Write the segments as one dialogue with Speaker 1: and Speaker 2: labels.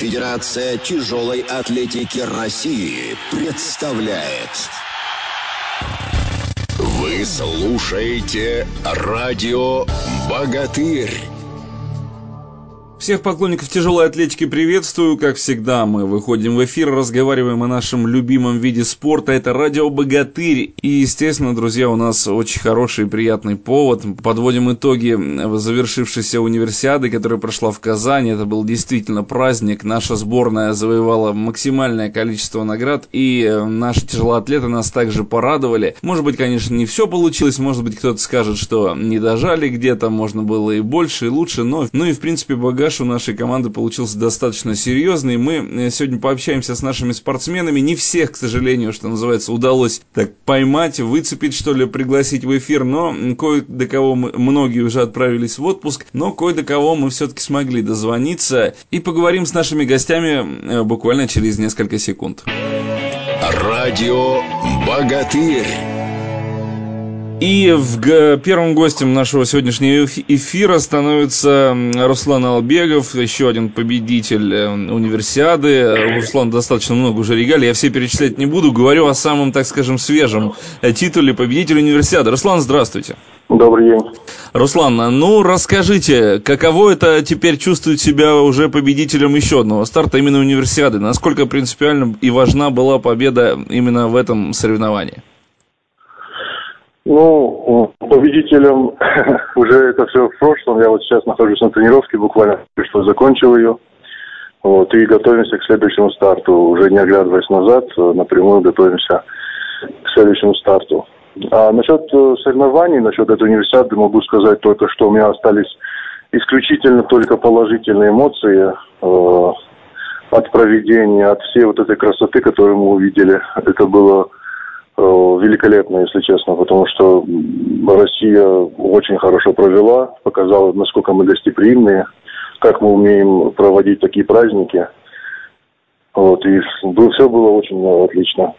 Speaker 1: Федерация тяжелой атлетики России представляет. Вы слушаете радио «Богатырь».
Speaker 2: Всех поклонников тяжелой атлетики приветствую. Как всегда, мы выходим в эфир, разговариваем о нашем любимом виде спорта. Это радио «Богатырь». И, естественно, друзья, у нас очень хороший и приятный повод. Подводим итоги завершившейся универсиады, которая прошла в Казани. Это был действительно праздник. Наша сборная завоевала максимальное количество наград. И э, наши тяжелоатлеты нас также порадовали. Может быть, конечно, не все получилось. Может быть, кто-то скажет, что не дожали где-то. Можно было и больше, и лучше. Но, ну и, в принципе, багаж багаж у нашей команды получился достаточно серьезный. Мы э, сегодня пообщаемся с нашими спортсменами. Не всех, к сожалению, что называется, удалось так поймать, выцепить, что ли, пригласить в эфир, но кое до кого мы, многие уже отправились в отпуск, но кое до кого мы все-таки смогли дозвониться. И поговорим с нашими гостями э, буквально через несколько секунд.
Speaker 1: Радио «Богатырь».
Speaker 2: И в первым гостем нашего сегодняшнего эфира становится Руслан Албегов, еще один победитель э, универсиады. Руслан достаточно много уже регалий, я все перечислять не буду. Говорю о самом, так скажем, свежем э, титуле победителя универсиады. Руслан, здравствуйте.
Speaker 3: Добрый день.
Speaker 2: Руслан, ну расскажите, каково это теперь чувствовать себя уже победителем еще одного старта, именно универсиады? Насколько принципиально и важна была победа именно в этом соревновании?
Speaker 3: Ну, победителем уже это все в прошлом. Я вот сейчас нахожусь на тренировке, буквально что закончил ее. Вот, и готовимся к следующему старту. Уже не оглядываясь назад, напрямую готовимся к следующему старту. А насчет э, соревнований, насчет этой универсиады могу сказать только, что у меня остались исключительно только положительные эмоции э, от проведения, от всей вот этой красоты, которую мы увидели. Это было Э, великолепно, если честно, потому что Россия очень хорошо провела, показала, насколько мы гостеприимные, как мы умеем проводить такие праздники. Вот, и все было очень отлично.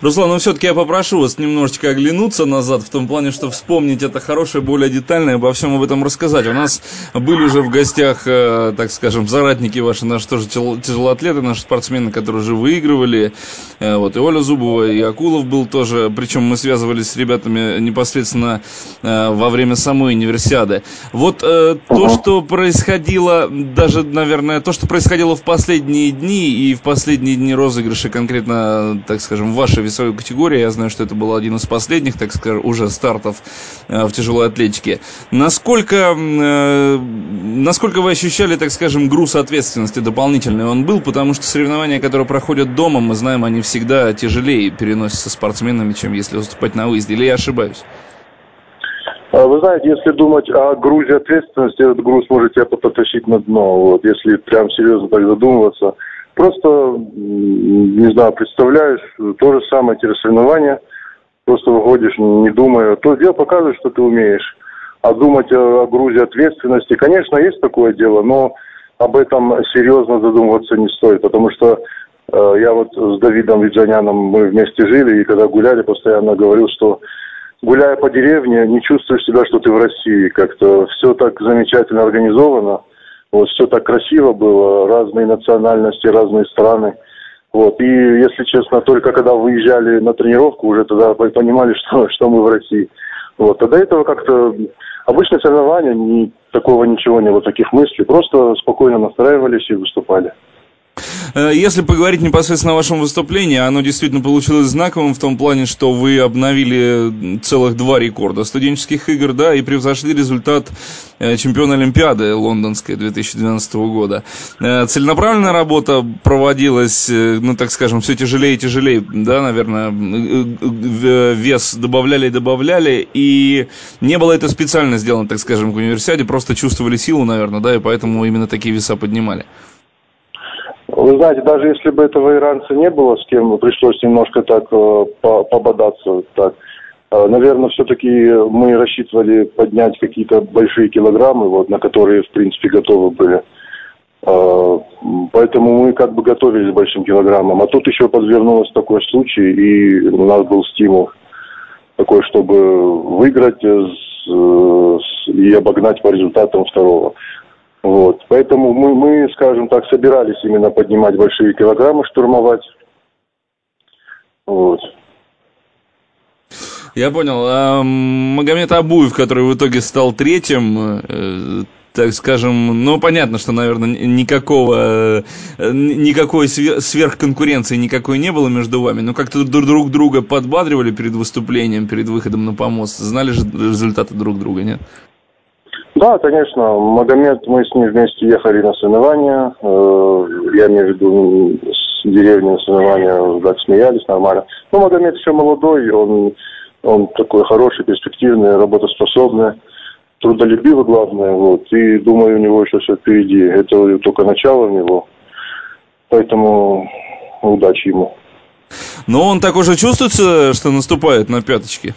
Speaker 2: Руслан, ну все-таки я попрошу вас немножечко оглянуться назад, в том плане, что вспомнить это хорошее, более детально, обо всем об этом рассказать. У нас были уже в гостях, э, так скажем, заратники ваши, наши тоже тяжелоатлеты, наши спортсмены, которые уже выигрывали. Э, вот и Оля Зубова, и Акулов был тоже. Причем мы связывались с ребятами непосредственно э, во время самой универсиады. Вот то, что происходило, даже, наверное, то, что происходило в последние дни и в последние дни розыгрыша, конкретно, так скажем, в вашей весовой категории. Я знаю, что это был один из последних, так скажем, уже стартов э, в тяжелой атлетике. Насколько, э, насколько вы ощущали, так скажем, груз ответственности дополнительный он был? Потому что соревнования, которые проходят дома, мы знаем, они всегда тяжелее переносятся спортсменами, чем если выступать на выезде. Или я ошибаюсь?
Speaker 3: А вы знаете, если думать о грузе ответственности, этот груз может тебя потащить на дно. Вот, если прям серьезно так задумываться – Просто, не знаю, представляешь, то же самое те соревнования, просто выходишь, не думая. То дело показывает, что ты умеешь. А думать о грузе ответственности, конечно, есть такое дело, но об этом серьезно задумываться не стоит, потому что э, я вот с Давидом Виджаняном мы вместе жили, и когда гуляли, постоянно говорил, что гуляя по деревне, не чувствуешь себя, что ты в России. Как-то все так замечательно организовано – вот, все так красиво было, разные национальности, разные страны. Вот, и, если честно, только когда выезжали на тренировку, уже тогда понимали, что, что мы в России. Вот, а до этого как-то обычные соревнования, ни, такого ничего не было, таких мыслей, просто спокойно настраивались и выступали.
Speaker 2: Э, если поговорить непосредственно о вашем выступлении, оно действительно получилось знаковым в том плане, что вы обновили целых два рекорда студенческих игр, да, и превзошли результат э, чемпиона Олимпиады лондонской 2012 года. Э, целенаправленная работа проводилась, ну, так скажем, все тяжелее и тяжелее, да, наверное, вес добавляли и добавляли, и не было это специально сделано, так скажем, к универсиаде, просто чувствовали силу, наверное, да, и поэтому именно такие веса поднимали.
Speaker 3: Вы знаете, даже если бы этого иранца не было, с кем пришлось немножко так э, пободаться, так, э, наверное, все-таки мы рассчитывали поднять какие-то большие килограммы, вот, на которые, в принципе, готовы были. Э, поэтому мы как бы готовились к большим килограммам. А тут еще подвернулся такой случай, и у нас был стимул такой, чтобы выиграть и обогнать по результатам второго. Вот. Поэтому мы, мы, скажем так, собирались именно поднимать большие килограммы, штурмовать. Вот.
Speaker 2: Я понял. А Магомед Абуев, который в итоге стал третьим, э, так скажем, ну, понятно, что, наверное, никакого, э, никакой сверхконкуренции никакой не было между вами, но как-то друг друга подбадривали перед выступлением, перед выходом на помост, знали же результаты друг друга, нет?
Speaker 3: Да, конечно. Магомед, мы с ним вместе ехали на соревнования. Э, я имею в виду с деревни на соревнования, так смеялись нормально. Но Магомед еще молодой, он, он такой хороший, перспективный, работоспособный, трудолюбивый, главное. Вот. И думаю, у него еще все впереди. Это только начало у него. Поэтому удачи ему.
Speaker 2: Но он так уже чувствуется, что наступает на пяточки?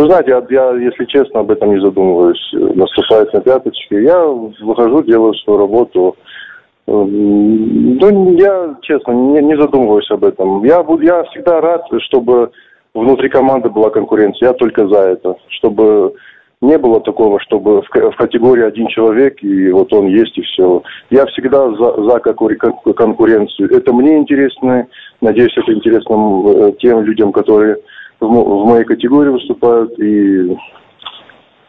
Speaker 3: Вы знаете, я, я, если честно, об этом не задумываюсь. Наступает на пяточки. Я выхожу, делаю свою работу. Ну, я, честно, не, не задумываюсь об этом. Я, я всегда рад, чтобы внутри команды была конкуренция. Я только за это. Чтобы не было такого, чтобы в, в категории один человек, и вот он есть, и все. Я всегда за, за конкуренцию. Это мне интересно. Надеюсь, это интересно э, тем людям, которые в, моей категории выступают. И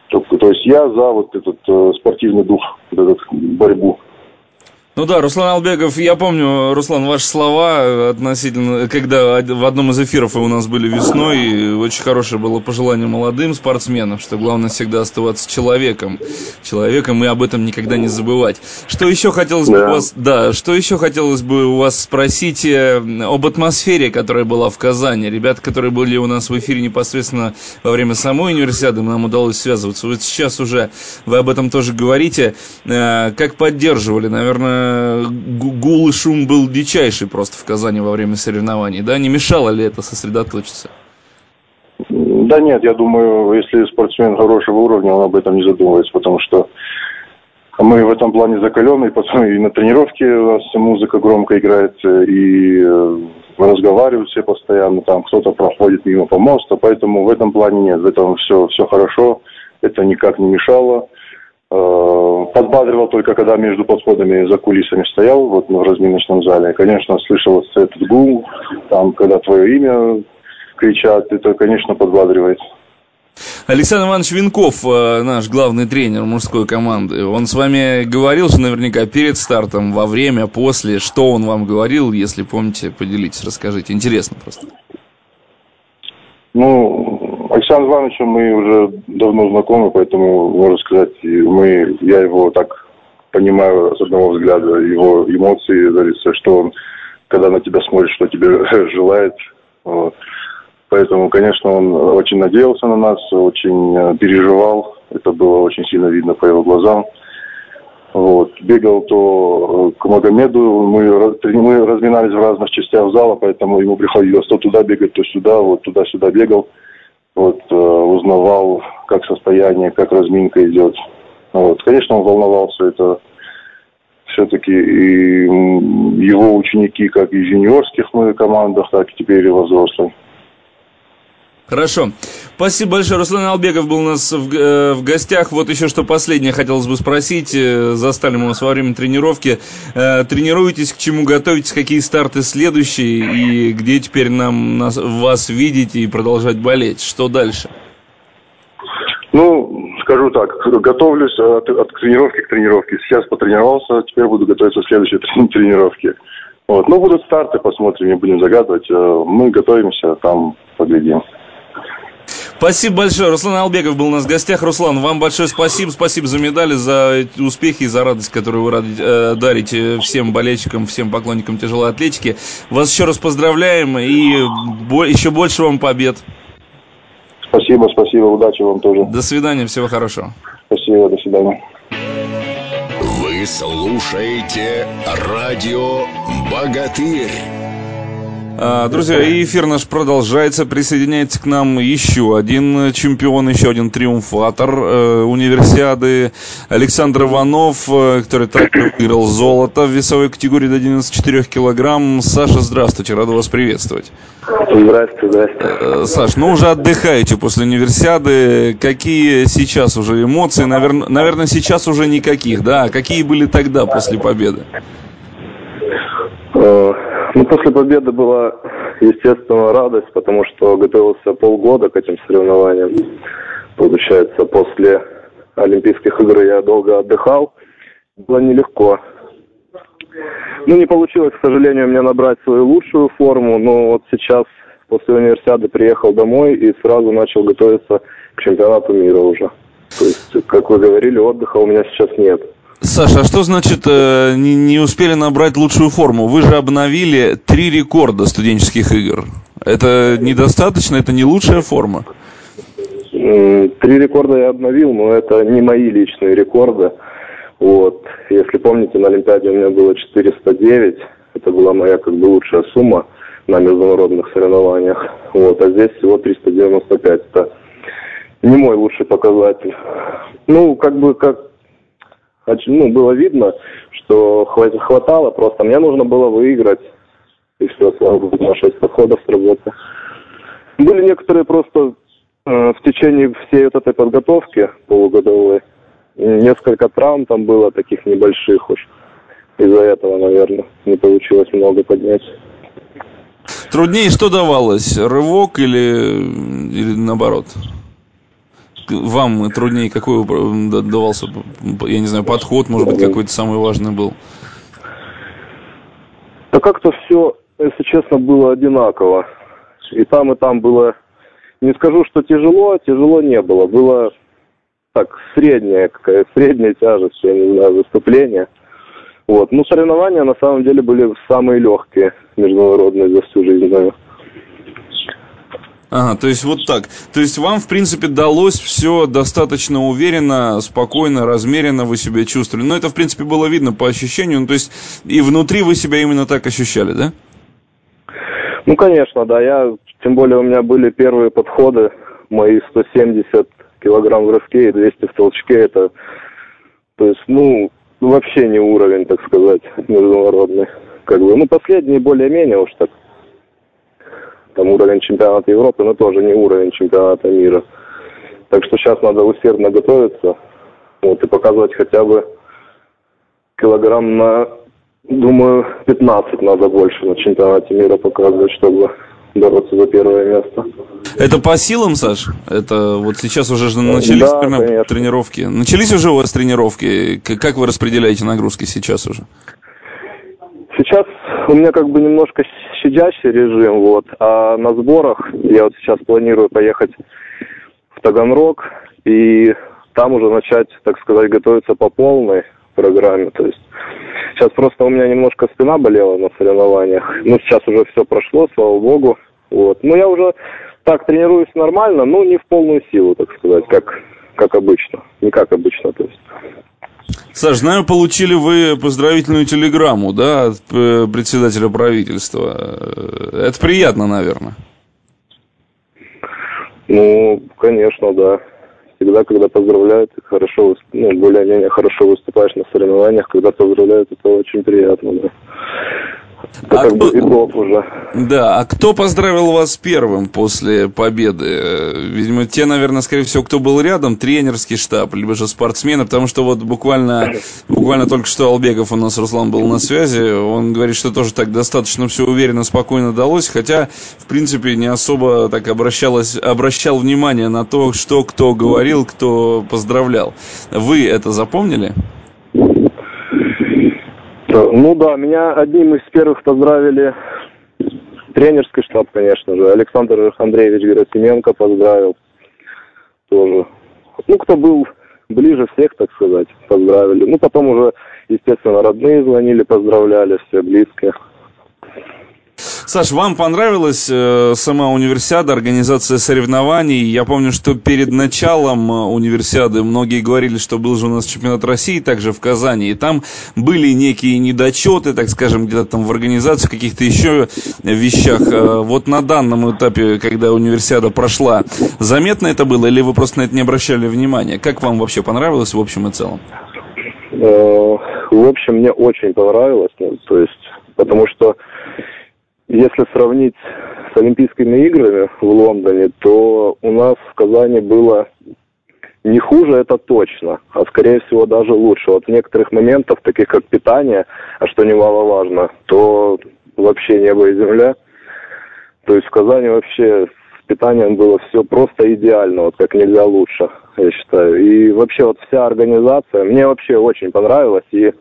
Speaker 3: то, то есть я за вот этот э, спортивный дух, вот этот борьбу.
Speaker 2: Ну да, Руслан Албегов, я помню, Руслан, ваши слова относительно, когда в одном из эфиров вы у нас были весной, очень хорошее было пожелание молодым спортсменам, что главное всегда оставаться человеком, человеком и об этом никогда не забывать. Что еще хотелось да. бы у вас, да, что еще хотелось бы у вас спросить э, об атмосфере, которая была в Казани. Ребята, которые были у нас в эфире непосредственно во время самой универсиады, нам удалось связываться. Вот сейчас уже вы об этом тоже говорите. Э, как поддерживали, наверное, гул и шум был дичайший просто в Казани во время соревнований, да? Не мешало ли это сосредоточиться?
Speaker 3: Да нет, я думаю, если спортсмен хорошего уровня, он об этом не задумывается, потому что мы в этом плане закаленные, потом и на тренировке у нас музыка громко играет, и э, разговаривают все постоянно, там кто-то проходит мимо помоста, поэтому в этом плане нет, в этом все, все хорошо, это никак не мешало. Э, подбадривал только, когда между подходами за кулисами стоял, вот в разминочном зале. Конечно, слышал этот гул, там, когда твое имя кричат, это, конечно, подбадривает.
Speaker 2: Александр Иванович Винков, э, наш главный тренер мужской команды, он с вами говорил же наверняка перед стартом, во время, после, что он вам говорил, если помните, поделитесь, расскажите, интересно просто.
Speaker 3: Ну, Александр Ивановичем мы уже давно знакомы, поэтому, можно сказать, мы, я его так понимаю с одного взгляда, его эмоции, говорится, что он, когда на тебя смотрит, что тебе желает. Вот. Поэтому, конечно, он очень надеялся на нас, очень э, переживал. Это было очень сильно видно по его глазам. Вот. Бегал то э, к Магомеду, мы, мы разминались в разных частях зала, поэтому ему приходилось то туда бегать, то сюда, вот туда-сюда бегал. Вот, э, узнавал, как состояние, как разминка идет. Вот. Конечно, он волновался, это все-таки и его ученики, как и в юниорских мы командах, так и теперь и во взрослой.
Speaker 2: Хорошо. Спасибо большое. Руслан Албегов был у нас в, э, в гостях. Вот еще что последнее хотелось бы спросить. Э, застали мы вас во время тренировки. Э, тренируетесь, к чему готовитесь, какие старты следующие и где теперь нам нас, вас видеть и продолжать болеть? Что дальше?
Speaker 3: Ну, скажу так, готовлюсь от, от тренировки к тренировке. Сейчас потренировался, теперь буду готовиться к следующей тренировке. Вот. Ну, будут старты, посмотрим, не будем загадывать. Э, мы готовимся, там поглядим.
Speaker 2: Спасибо большое. Руслан Албегов был у нас в гостях. Руслан, вам большое спасибо. Спасибо за медали, за успехи и за радость, которую вы э, дарите всем болельщикам, всем поклонникам тяжелой атлетики. Вас еще раз поздравляем и еще больше вам побед.
Speaker 3: Спасибо, спасибо. Удачи вам тоже.
Speaker 2: До свидания. Всего хорошего.
Speaker 3: Спасибо. До свидания.
Speaker 1: Вы слушаете радио «Богатырь».
Speaker 2: А, друзья, эфир наш продолжается. Присоединяется к нам еще один чемпион, еще один триумфатор э, универсиады. Александр Иванов, э, который также выиграл золото в весовой категории до 94 килограмм. Саша, здравствуйте, рад вас приветствовать.
Speaker 4: Здравствуйте, здравствуйте.
Speaker 2: Э, Саш, ну уже отдыхаете после универсиады. Какие сейчас уже эмоции? Наверное, наверное, сейчас уже никаких, да? А какие были тогда после победы?
Speaker 4: Ну, после победы была, естественно, радость, потому что готовился полгода к этим соревнованиям. Получается, после Олимпийских игр я долго отдыхал. Было нелегко. Ну, не получилось, к сожалению, мне набрать свою лучшую форму, но вот сейчас после универсиады приехал домой и сразу начал готовиться к чемпионату мира уже. То есть, как вы говорили, отдыха у меня сейчас нет.
Speaker 2: Саша, а что значит э, не, не успели набрать лучшую форму? Вы же обновили три рекорда студенческих игр. Это недостаточно, это не лучшая форма.
Speaker 4: Три рекорда я обновил, но это не мои личные рекорды. Вот. Если помните, на Олимпиаде у меня было 409. Это была моя как бы лучшая сумма на международных соревнованиях. Вот. А здесь всего 395. Это не мой лучший показатель. Ну, как бы как ну, было видно, что хва- хватало просто. Мне нужно было выиграть. И все, слава богу, на 6 подходов сработало. Были некоторые просто э, в течение всей вот этой подготовки полугодовой. Несколько травм там было, таких небольших уж. Из-за этого, наверное, не получилось много поднять.
Speaker 2: Труднее что давалось? Рывок или, или наоборот? Вам труднее какой давался, я не знаю, подход, может быть, какой-то самый важный был?
Speaker 4: Да как-то все, если честно, было одинаково. И там, и там было, не скажу, что тяжело, тяжело не было. Было так, средняя какая средняя тяжесть, я не знаю, выступление. Вот. Ну, соревнования на самом деле были самые легкие международные за всю жизнь.
Speaker 2: Ага, то есть вот так. То есть вам, в принципе, далось все достаточно уверенно, спокойно, размеренно вы себя чувствовали. Но это, в принципе, было видно по ощущению. Ну, то есть и внутри вы себя именно так ощущали, да?
Speaker 4: Ну, конечно, да. Я, тем более у меня были первые подходы, мои 170 килограмм в рывке и 200 в толчке. Это, то есть, ну, вообще не уровень, так сказать, международный. Как бы, ну, последние более-менее уж так. Там уровень чемпионата Европы, но тоже не уровень чемпионата мира. Так что сейчас надо усердно готовиться. Вот, и показывать хотя бы килограмм на, думаю, 15 надо больше на чемпионате мира показывать, чтобы бороться за первое место.
Speaker 2: Это по силам, Саш? Это вот сейчас уже же начались
Speaker 4: Да,
Speaker 2: примерно,
Speaker 4: конечно.
Speaker 2: тренировки. Начались уже у вас тренировки? Как вы распределяете нагрузки сейчас уже?
Speaker 4: Сейчас у меня как бы немножко щадящий режим, вот, а на сборах я вот сейчас планирую поехать в Таганрог и там уже начать, так сказать, готовиться по полной программе. То есть сейчас просто у меня немножко спина болела на соревнованиях. Ну, сейчас уже все прошло, слава богу. Вот. Ну, я уже так тренируюсь нормально, но не в полную силу, так сказать, как, как обычно. Не как обычно, то есть.
Speaker 2: Саш, знаю, получили вы поздравительную телеграмму, да, от э, председателя правительства. Э, Это приятно, наверное.
Speaker 4: Ну, конечно, да. Всегда, когда поздравляют, хорошо, ну, более-менее хорошо выступаешь на соревнованиях, когда поздравляют, это очень приятно, да. Это
Speaker 2: А
Speaker 4: как бы
Speaker 2: кто-
Speaker 4: итог уже.
Speaker 2: Да, а кто поздравил вас первым после победы? Видимо, те, наверное, скорее всего, кто был рядом, тренерский штаб, либо же спортсмены, потому что вот буквально, буквально только что Албегов у нас, Руслан, был на связи, он говорит, что тоже так достаточно все уверенно, спокойно далось, хотя, в принципе, не особо так обращалось, обращал внимание на то, что кто говорил, кто поздравлял. Вы это запомнили?
Speaker 4: Ну да, меня одним из первых поздравили тренерский штаб, конечно же. Александр Андреевич Герасименко поздравил тоже. Ну, кто был ближе всех, так сказать, поздравили. Ну, потом уже, естественно, родные звонили, поздравляли, все близкие.
Speaker 2: Саш, вам понравилась э, сама универсиада, организация соревнований? Я помню, что перед началом э, универсиады многие говорили, что был же у нас чемпионат России также в Казани, и там были некие недочеты, так скажем, где-то там в организации, в каких-то еще вещах. Э, вот на данном этапе, когда универсиада прошла, заметно это было, или вы просто на это не обращали внимания? Как вам вообще понравилось в общем и целом?
Speaker 4: Э, в общем, мне очень понравилось, ну, то есть, потому что если сравнить с Олимпийскими играми в Лондоне, то у нас в Казани было не хуже, это точно, а скорее всего даже лучше. Вот некоторых моментах, таких как питание, а что немаловажно, то вообще небо и земля. То есть в Казани вообще с питанием было все просто идеально, вот как нельзя лучше, я считаю. И вообще вот вся организация, мне вообще очень понравилась, и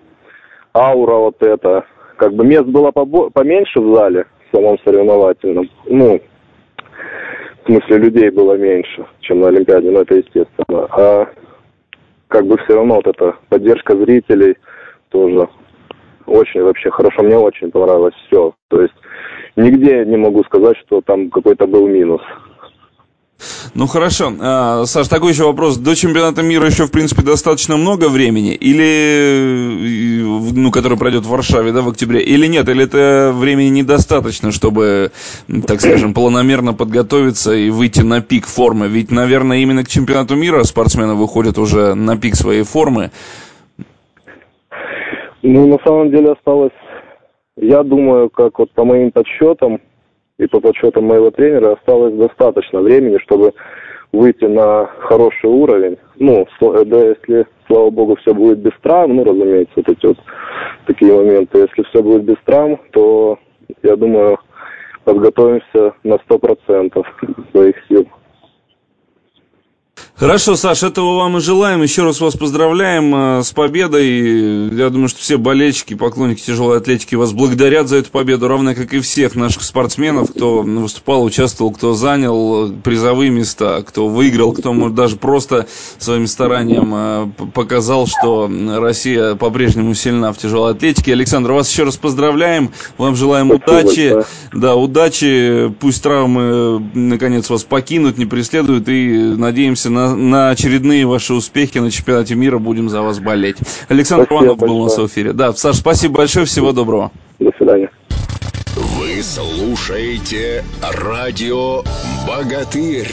Speaker 4: аура вот эта, как бы мест было поменьше в зале, самом соревновательном. Ну, в смысле, людей было меньше, чем на Олимпиаде, но это естественно. А как бы все равно вот эта поддержка зрителей тоже очень вообще хорошо. Мне очень понравилось все. То есть нигде не могу сказать, что там какой-то был минус.
Speaker 2: Ну хорошо. А, Саш, такой еще вопрос. До чемпионата мира еще, в принципе, достаточно много времени, или, ну, который пройдет в Варшаве, да, в октябре, или нет, или это времени недостаточно, чтобы, так скажем, планомерно подготовиться и выйти на пик формы? Ведь, наверное, именно к чемпионату мира спортсмены выходят уже на пик своей формы.
Speaker 4: Ну, на самом деле осталось, я думаю, как вот по моим подсчетам, и по подсчетам моего тренера осталось достаточно времени, чтобы выйти на хороший уровень. Ну, да, если, слава богу, все будет без травм, ну, разумеется, вот эти вот такие моменты. Если все будет без травм, то, я думаю, подготовимся на 100% своих сил.
Speaker 2: Хорошо, Саш, этого вам и желаем. Еще раз вас поздравляем э, с победой. Я думаю, что все болельщики, поклонники тяжелой атлетики вас благодарят за эту победу, равно как и всех наших спортсменов, кто выступал, участвовал, кто занял призовые места, кто выиграл, кто, может, даже просто своим старанием э, показал, что Россия по-прежнему сильна в тяжелой атлетике. Александр, вас еще раз поздравляем, вам желаем Спасибо удачи. Большое. Да, удачи, пусть травмы э, наконец вас покинут, не преследуют, и надеемся на на, очередные ваши успехи на чемпионате мира. Будем за вас болеть. Александр спасибо Иванов большое. был у нас в эфире. Да, Саш, спасибо большое, всего доброго.
Speaker 4: До свидания.
Speaker 1: Вы слушаете радио «Богатырь».